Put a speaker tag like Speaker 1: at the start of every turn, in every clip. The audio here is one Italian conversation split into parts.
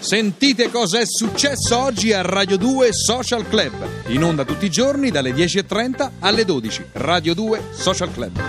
Speaker 1: Sentite cosa è successo oggi a Radio 2 Social Club. In onda tutti i giorni dalle 10.30 alle 12. Radio 2 Social Club.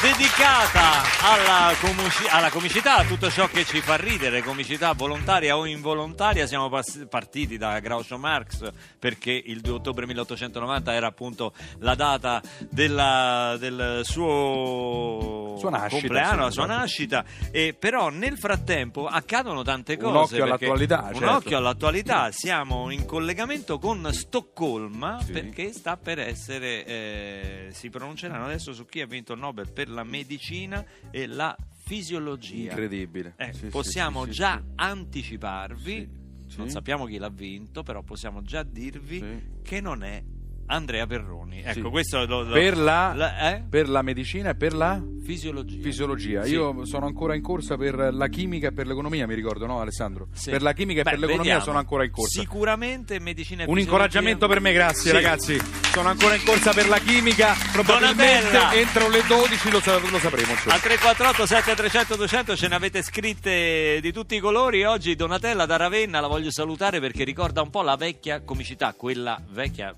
Speaker 2: Dedicata alla, comici- alla comicità, a tutto ciò che ci fa ridere, comicità volontaria o involontaria. Siamo partiti da Groucho Marx perché il 2 ottobre 1890 era appunto la data della- del suo
Speaker 3: nascita,
Speaker 2: compleanno, la sua nascita. E però nel frattempo accadono tante
Speaker 3: Un
Speaker 2: cose.
Speaker 3: occhio
Speaker 2: perché-
Speaker 3: all'attualità,
Speaker 2: Un
Speaker 3: certo.
Speaker 2: occhio all'attualità. Siamo in collegamento con Stoccolma
Speaker 3: Sì.
Speaker 2: perché sta per essere. eh, si pronunceranno adesso su chi ha vinto il Nobel per la medicina e la fisiologia.
Speaker 3: Incredibile.
Speaker 2: Eh,
Speaker 3: Sì,
Speaker 2: possiamo
Speaker 3: sì,
Speaker 2: già anticiparvi, non sappiamo chi l'ha vinto, però possiamo già dirvi che non è Andrea Perroni. Ecco,
Speaker 3: Sì.
Speaker 2: questo lo, lo-
Speaker 3: Per la,
Speaker 2: la- eh?
Speaker 3: per la medicina e per la
Speaker 2: fisiologia.
Speaker 3: fisiologia.
Speaker 2: Sì.
Speaker 3: Io sono ancora in corsa per la chimica e per l'economia, mi ricordo, no Alessandro?
Speaker 2: Sì.
Speaker 3: Per la chimica
Speaker 2: Beh,
Speaker 3: e per l'economia
Speaker 2: vediamo.
Speaker 3: sono ancora in corsa.
Speaker 2: Sicuramente medicina e
Speaker 3: Un
Speaker 2: fisiologia-
Speaker 3: incoraggiamento per me, grazie ragazzi. Sono ancora in corsa per la chimica. Probabilmente
Speaker 2: Donatella.
Speaker 3: entro le 12 lo, sa- lo sapremo. insomma.
Speaker 2: Al 348 7300 200 ce ne avete scritte di tutti i colori. Oggi Donatella da Ravenna la voglio salutare perché ricorda un po' la vecchia comicità, quella vecchia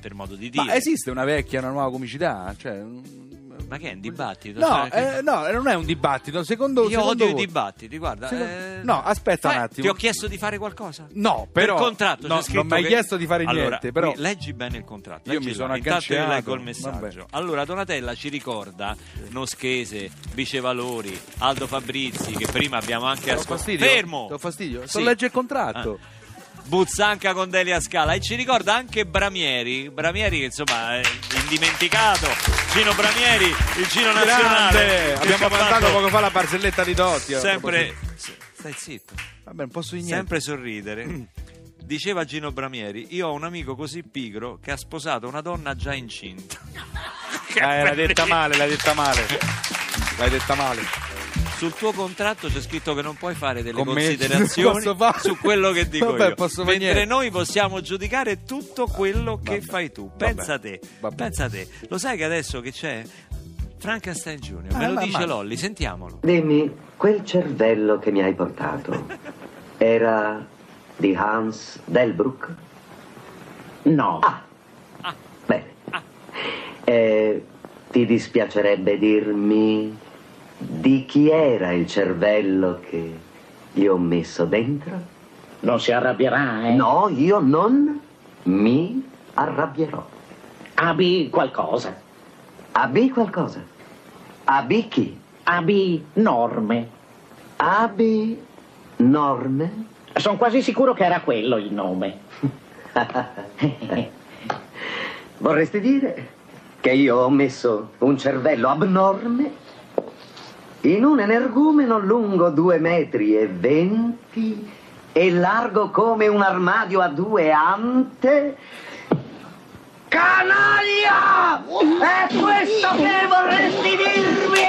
Speaker 2: per modo di dire.
Speaker 3: Ma esiste una vecchia e una nuova comicità? Cioè,
Speaker 2: Ma che è un dibattito?
Speaker 3: No,
Speaker 2: Cioè,
Speaker 3: eh, no, non è un dibattito. Secondo,
Speaker 2: Io
Speaker 3: secondo
Speaker 2: odio i
Speaker 3: voi-
Speaker 2: dibattiti, guarda.
Speaker 3: Secondo-
Speaker 2: eh,
Speaker 3: no, aspetta
Speaker 2: fai-
Speaker 3: un attimo.
Speaker 2: Ti ho chiesto di fare qualcosa?
Speaker 3: No, però
Speaker 2: per contratto
Speaker 3: no, non mi hai
Speaker 2: che-
Speaker 3: chiesto di fare
Speaker 2: Allora,
Speaker 3: niente, però
Speaker 2: leggi bene il contratto.
Speaker 3: Io mi sono
Speaker 2: Intanto io leggo il
Speaker 3: agganciato,
Speaker 2: messaggio.
Speaker 3: vabbè.
Speaker 2: Allora, Donatella ci ricorda Noschese, Vicevalori, Aldo Fabrizi, che prima abbiamo anche ascoltato. Fermo!
Speaker 3: Ti ho fastidio?
Speaker 2: Sì.
Speaker 3: Sto legge il contratto.
Speaker 2: Ah. Buzzanca con Delia Scala e ci ricorda anche Bramieri, Bramieri che insomma è indimenticato, Gino Bramieri, il Gino nazionale.
Speaker 3: Grande!
Speaker 2: che
Speaker 3: Abbiamo
Speaker 2: fatto
Speaker 3: poco fa la barzelletta di Dotti. a
Speaker 2: sempre stai zitto,
Speaker 3: Vabbè, non posso niente.
Speaker 2: sempre sorridere. Diceva Gino Bramieri, io ho un amico così pigro che ha sposato una donna già incinta.
Speaker 3: Ah, l'hai detta male, l'hai detta male. L'hai detta male.
Speaker 2: Sul tuo contratto c'è scritto che non puoi fare delle
Speaker 3: Con me
Speaker 2: considerazioni su quello che dico
Speaker 3: Vabbè,
Speaker 2: io. Mentre noi possiamo giudicare tutto quello che
Speaker 3: Vabbè.
Speaker 2: fai tu. Pensa a te,
Speaker 3: Vabbè.
Speaker 2: pensa a te. Lo sai che adesso che c'è Frankenstein Junior?
Speaker 3: Ah,
Speaker 2: Me lo dice
Speaker 3: ma-
Speaker 2: Lolli, sentiamolo.
Speaker 4: Dimmi, quel cervello che mi hai portato era di Hans Delbruck?
Speaker 5: No,
Speaker 4: Ah, bene. Eh, ti dispiacerebbe dirmi di chi era il cervello che gli ho messo dentro?
Speaker 5: non si arrabbierà, eh?
Speaker 4: No, io non mi arrabbierò.
Speaker 5: Abbi qualcosa.
Speaker 4: Abbi qualcosa. Abbi chi?
Speaker 5: Abbi norme.
Speaker 4: Abbi norme?
Speaker 5: Sono quasi sicuro che era quello il nome.
Speaker 4: Vorresti dire che io ho messo un cervello abnorme in un energumeno lungo due metri e venti e largo come un armadio a due ante? Canaglia! È questo che vorresti dirmi?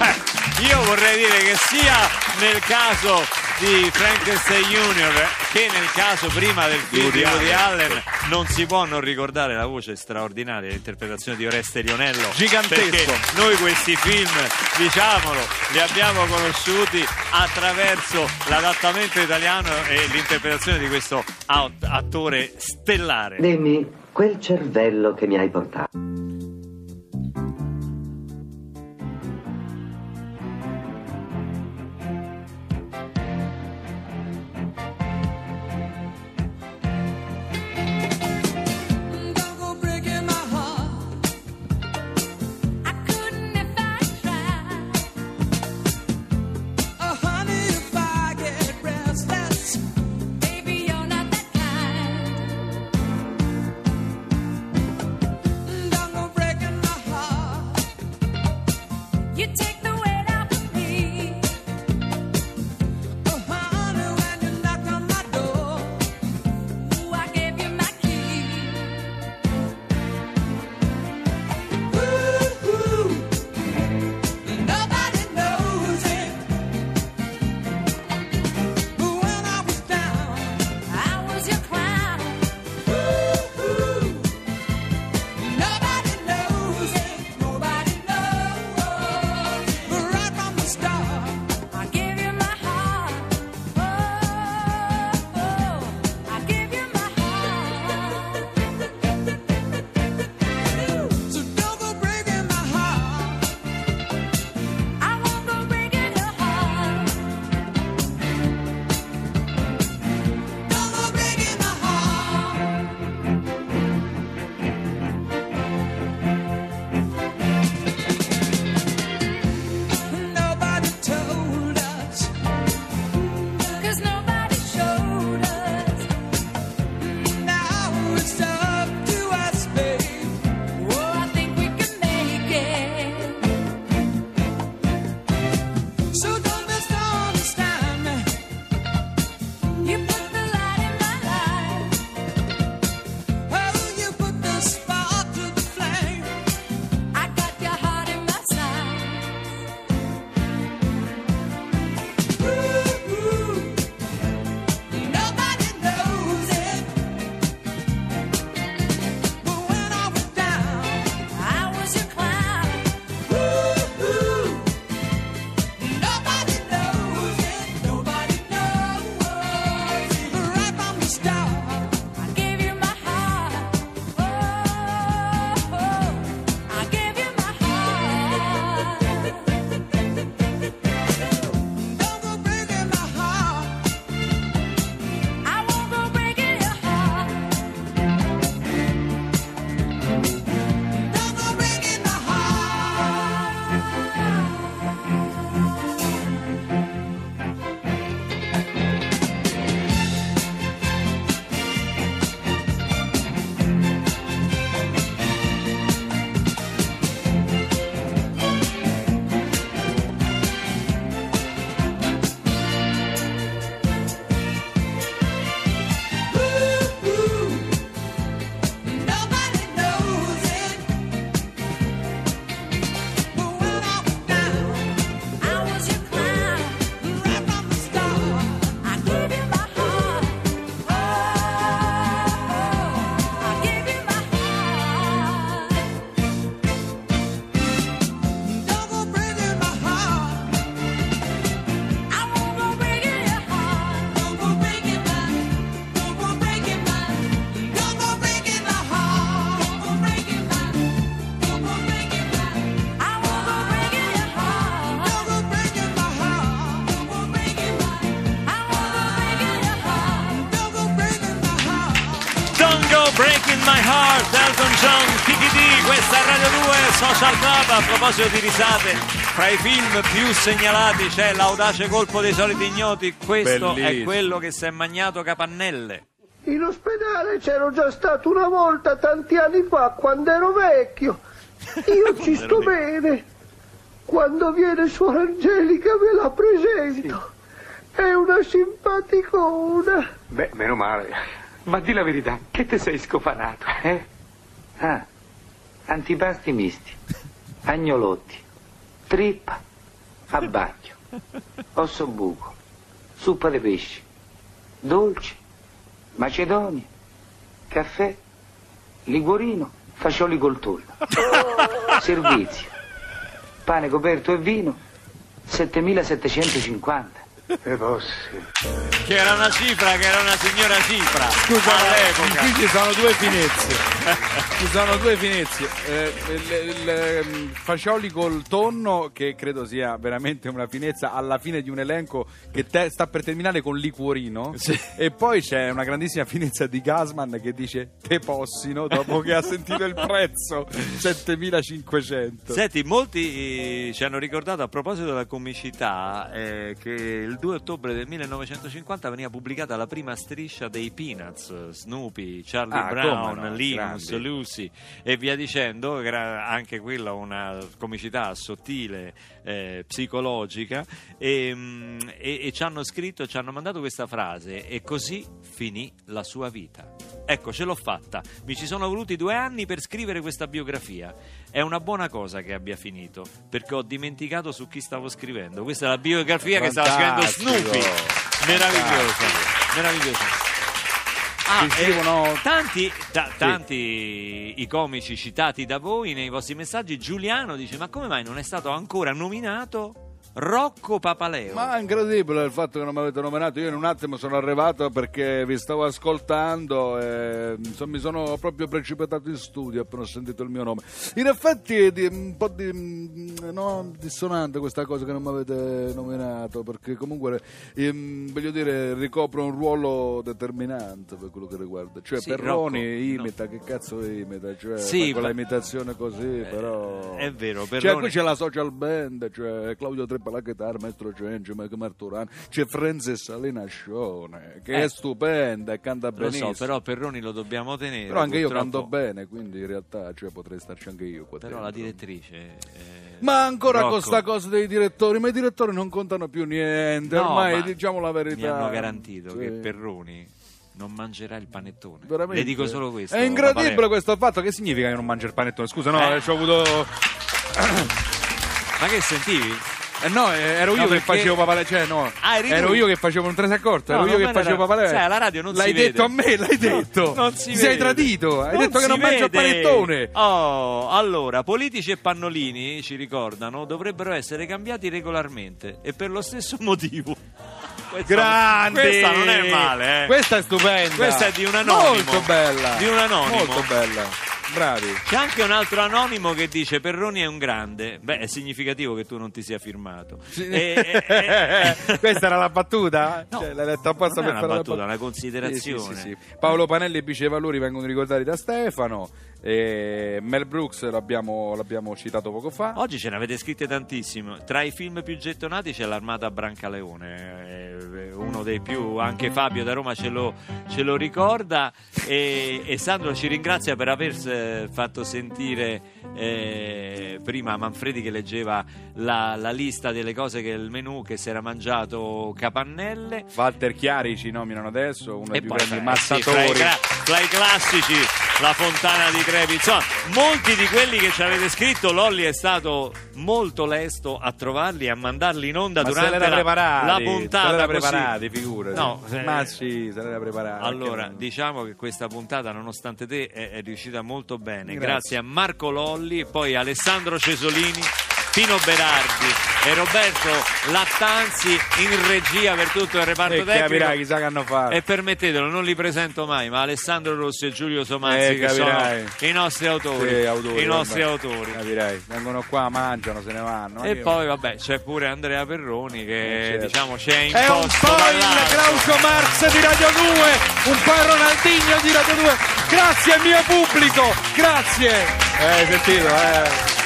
Speaker 2: Eh, io vorrei dire che sia nel caso di Frankenstein Junior che nel caso prima del film di
Speaker 3: Woody Allen.
Speaker 2: Allen non si può non ricordare la voce straordinaria dell'interpretazione di Oreste Lionello
Speaker 3: Gigantesco.
Speaker 2: noi questi film diciamolo li abbiamo conosciuti attraverso l'adattamento italiano e l'interpretazione di questo attore stellare
Speaker 4: Dimmi, quel cervello che mi hai portato.
Speaker 2: John, Kiki D, questa è Radio 2 Social Club. A proposito di risate, fra i film più segnalati c'è L'audace colpo dei soliti ignoti. Questo è
Speaker 3: Bellissimo.
Speaker 2: quello che si è magnato Capannelle.
Speaker 6: In ospedale c'ero già stato una volta tanti anni fa quando ero vecchio. Io ci sto bene. Quando viene suora Angelica ve la presento. È una simpaticona.
Speaker 7: Beh, meno male. Ma di la verità, che te sei scofanato, eh? Ah, antipasti misti, agnolotti, trippa, abbacchio, osso buco, suppa di pesce, dolci, macedonia, caffè, liguorino, fascioli col tonno, servizio, pane coperto e vino, 7750. E posso.
Speaker 2: Che era una cifra, che era una signora cifra.
Speaker 3: Scusa,
Speaker 2: all'epoca.
Speaker 3: qui ci sono due finezie. ci sono due finezie. Eh, il, il, ehm, Fascioli col tonno, che credo sia veramente una finezza alla fine di un elenco che te- sta per terminare con liquorino. E poi c'è una grandissima finezza di Gasman che dice te possino dopo che ha sentito il prezzo 7500.
Speaker 2: Senti, molti eh, ci hanno ricordato a proposito della comicità eh, che il 2 ottobre del 1950 veniva pubblicata la prima striscia dei Peanuts, Snoopy, Charlie
Speaker 3: Ah,
Speaker 2: Brown,
Speaker 3: no,
Speaker 2: Linus,
Speaker 3: grandi.
Speaker 2: Lucy e via dicendo, era anche quella una comicità sottile, eh, psicologica e, mm, e- e ci hanno scritto, ci hanno mandato questa frase e così finì la sua vita. Ecco, ce l'ho fatta. Mi ci sono voluti due anni per scrivere questa biografia. È una buona cosa che abbia finito, perché ho dimenticato su chi stavo scrivendo. Questa è la biografia che stava scrivendo
Speaker 3: Fantastico.
Speaker 2: Snoopy. Meravigliosa, meravigliosa. Ah, eh,
Speaker 3: scrivono-
Speaker 2: tanti, ta- tanti i comici citati da voi nei vostri messaggi. Giuliano dice: Ma come mai non è stato ancora nominato Rocco Papaleo?
Speaker 3: Ma è incredibile il fatto che non mi avete nominato. Io in un attimo sono arrivato perché vi stavo ascoltando e insomma, mi sono proprio precipitato in studio appena ho sentito il mio nome. In effetti è un po' di, mm, no, dissonante questa cosa che non mi avete nominato perché comunque ehm, voglio dire ricopro un ruolo determinante per quello che riguarda. Cioè
Speaker 2: Sì,
Speaker 3: Perroni
Speaker 2: Rocco,
Speaker 3: imita, che cazzo imita? Cioè,
Speaker 2: Sì,
Speaker 3: quella imitazione così, però...
Speaker 2: è vero,
Speaker 3: Cioè,
Speaker 2: Perroni-
Speaker 3: qui c'è la social band, c'è Claudio Treppa alla chitarra, Maestro Cencio, Mike Marturano, c'è Francis Salinascione, che
Speaker 2: Eh.
Speaker 3: è stupenda e canta
Speaker 2: Lo
Speaker 3: benissimo.
Speaker 2: so, però Perroni lo dobbiamo tenere.
Speaker 3: Però anche io
Speaker 2: purtroppo-
Speaker 3: canto bene, quindi in realtà cioè, potrei starci anche io qua
Speaker 2: Però
Speaker 3: dentro.
Speaker 2: la direttrice. eh,
Speaker 3: Ma ancora
Speaker 2: Rocco,
Speaker 3: con sta cosa dei direttori, ma i direttori non contano più niente,
Speaker 2: no,
Speaker 3: ormai
Speaker 2: ma
Speaker 3: diciamo la verità.
Speaker 2: Mi hanno garantito
Speaker 3: Sì.
Speaker 2: che Perroni non mangerà il panettone.
Speaker 3: Veramente.
Speaker 2: Le dico solo questo.
Speaker 3: È incredibile
Speaker 2: Papaleo.
Speaker 3: questo fatto. Che significa che non mangio il panettone? Scusa, no,
Speaker 2: Eh.
Speaker 3: ci ho avuto.
Speaker 2: Ma che sentivi?
Speaker 3: Eh no, eh, ero io
Speaker 2: No,
Speaker 3: che
Speaker 2: perché-
Speaker 3: facevo papalè, cioè no.
Speaker 2: Ah,
Speaker 3: ero io che facevo, non te ne sei accorto? Ero
Speaker 2: No,
Speaker 3: io
Speaker 2: non
Speaker 3: che facevo
Speaker 2: ero-
Speaker 3: papalè.
Speaker 2: Sai, alla radio non
Speaker 3: l'hai
Speaker 2: si
Speaker 3: detto
Speaker 2: vede.
Speaker 3: a me, l'hai detto.
Speaker 2: Non si
Speaker 3: Ti sei
Speaker 2: vede.
Speaker 3: tradito. Hai detto che non mangio il
Speaker 2: vede.
Speaker 3: panettone.
Speaker 2: Oh, allora, politici e pannolini, ci ricordano, dovrebbero essere cambiati regolarmente e per lo stesso motivo. Questa,
Speaker 3: Grande!
Speaker 2: Questa non è male, eh.
Speaker 3: Questa è stupenda.
Speaker 2: Questa è di un anonimo.
Speaker 3: Molto bella.
Speaker 2: Di un anonimo.
Speaker 3: Molto bella. Bravi.
Speaker 2: C'è anche un altro anonimo che dice Perroni è un grande. Beh, è significativo che tu non ti sia firmato. E- e- e-
Speaker 3: Questa era la battuta?
Speaker 2: No,
Speaker 3: Cioè, l'hai letta apposta
Speaker 2: non è
Speaker 3: per
Speaker 2: una
Speaker 3: fare
Speaker 2: battuta,
Speaker 3: la
Speaker 2: una considerazione.
Speaker 3: Sì, sì, sì, sì. Paolo Panelli e Bice Valori vengono ricordati da Stefano. e Mel Brooks l'abbiamo, l'abbiamo citato poco fa.
Speaker 2: Oggi ce ne avete scritte tantissime. Tra i film più gettonati c'è l'Armata Brancaleone, eh, uno dei più, anche Fabio da Roma ce lo, ce lo ricorda. E, e Sandro ci ringrazia per aver eh, fatto sentire eh, prima Manfredi che leggeva la, la lista delle cose che il menù che si era mangiato Capannelle.
Speaker 3: Walter Chiari ci nominano adesso, uno dei più
Speaker 2: poi
Speaker 3: grandi
Speaker 2: fra- sì, fra, i
Speaker 3: massatori.
Speaker 2: fra i classici la fontana di Trevi insomma molti di quelli che ci avete scritto Lolli è stato molto lesto a trovarli e a mandarli in onda
Speaker 3: Ma se
Speaker 2: durante
Speaker 3: l'era
Speaker 2: la,
Speaker 3: preparati,
Speaker 2: la
Speaker 3: se
Speaker 2: puntata
Speaker 3: l'era
Speaker 2: così.
Speaker 3: preparati, figurati.
Speaker 2: No, eh,
Speaker 3: Ma sì, se l'era preparati.
Speaker 2: allora,
Speaker 3: Che-
Speaker 2: diciamo che questa puntata, nonostante te, è, è riuscita molto bene. Grazie.
Speaker 3: Grazie.
Speaker 2: a Marco Lolli, poi Alessandro Cesolini, Pino Berardi e Roberto Lattanzi in regia per tutto il reparto
Speaker 3: E
Speaker 2: tecnico.
Speaker 3: capirai, chissà che hanno fatto.
Speaker 2: E permettetelo, non li presento mai, ma Alessandro Rossi e Giulio Somazzi
Speaker 3: Eh,
Speaker 2: che sono i nostri autori.
Speaker 3: Sì, autori,
Speaker 2: I nostri
Speaker 3: vabbè.
Speaker 2: autori.
Speaker 3: Capirai, vengono qua, mangiano, se ne vanno.
Speaker 2: E
Speaker 3: Io-
Speaker 2: poi vabbè c'è pure Andrea Perroni che
Speaker 3: Eh, certo.
Speaker 2: diciamo ci è
Speaker 3: È un po' il. Glauco Marx di Radio 2, un po' il Ronaldinho di Radio 2. Grazie mio pubblico, grazie. Eh, sentito, eh.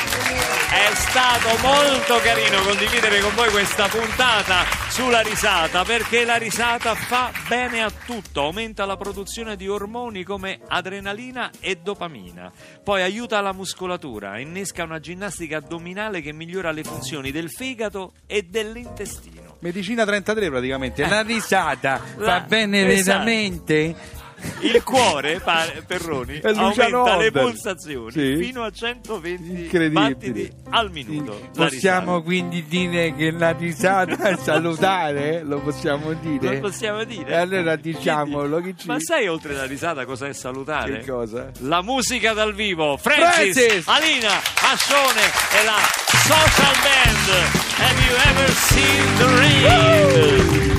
Speaker 2: È stato molto carino condividere con voi questa puntata sulla risata perché la risata fa bene a tutto, aumenta la produzione di ormoni come adrenalina e dopamina, poi aiuta la muscolatura, innesca una ginnastica addominale che migliora le funzioni del fegato e dell'intestino.
Speaker 3: Medicina 33 praticamente.
Speaker 8: La risata
Speaker 2: La-
Speaker 8: fa bene veramente?
Speaker 2: Il cuore, pa- Perroni,
Speaker 3: Luciano
Speaker 2: aumenta le
Speaker 3: Onder.
Speaker 2: pulsazioni
Speaker 3: Sì.
Speaker 2: fino a 120
Speaker 3: Incredibile.
Speaker 2: battiti al minuto. La
Speaker 8: Possiamo quindi dire che la risata è salutare? Lo possiamo dire?
Speaker 2: Lo possiamo dire?
Speaker 8: E allora diciamolo. Chi ci...
Speaker 2: Ma sai oltre la risata cosa è salutare?
Speaker 3: Che cosa?
Speaker 2: La musica dal vivo, Francis,
Speaker 3: Francis!
Speaker 2: Alina, Ascione e la Social Band. Have you ever seen the rain?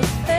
Speaker 9: The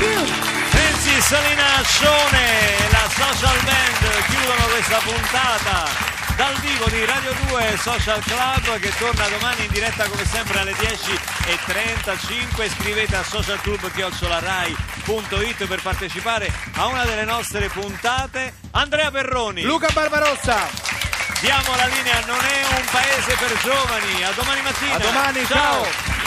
Speaker 2: Francis, Salina Ascione e la Social Band chiudono questa puntata dal vivo di Radio 2 Social Club che torna domani in diretta come sempre alle 10.35 scrivete a socialclub.it per partecipare a una delle nostre puntate Andrea Perroni
Speaker 3: Luca Barbarossa.
Speaker 2: diamo la linea non è un paese per giovani a domani mattina
Speaker 3: A domani, ciao.
Speaker 2: ciao.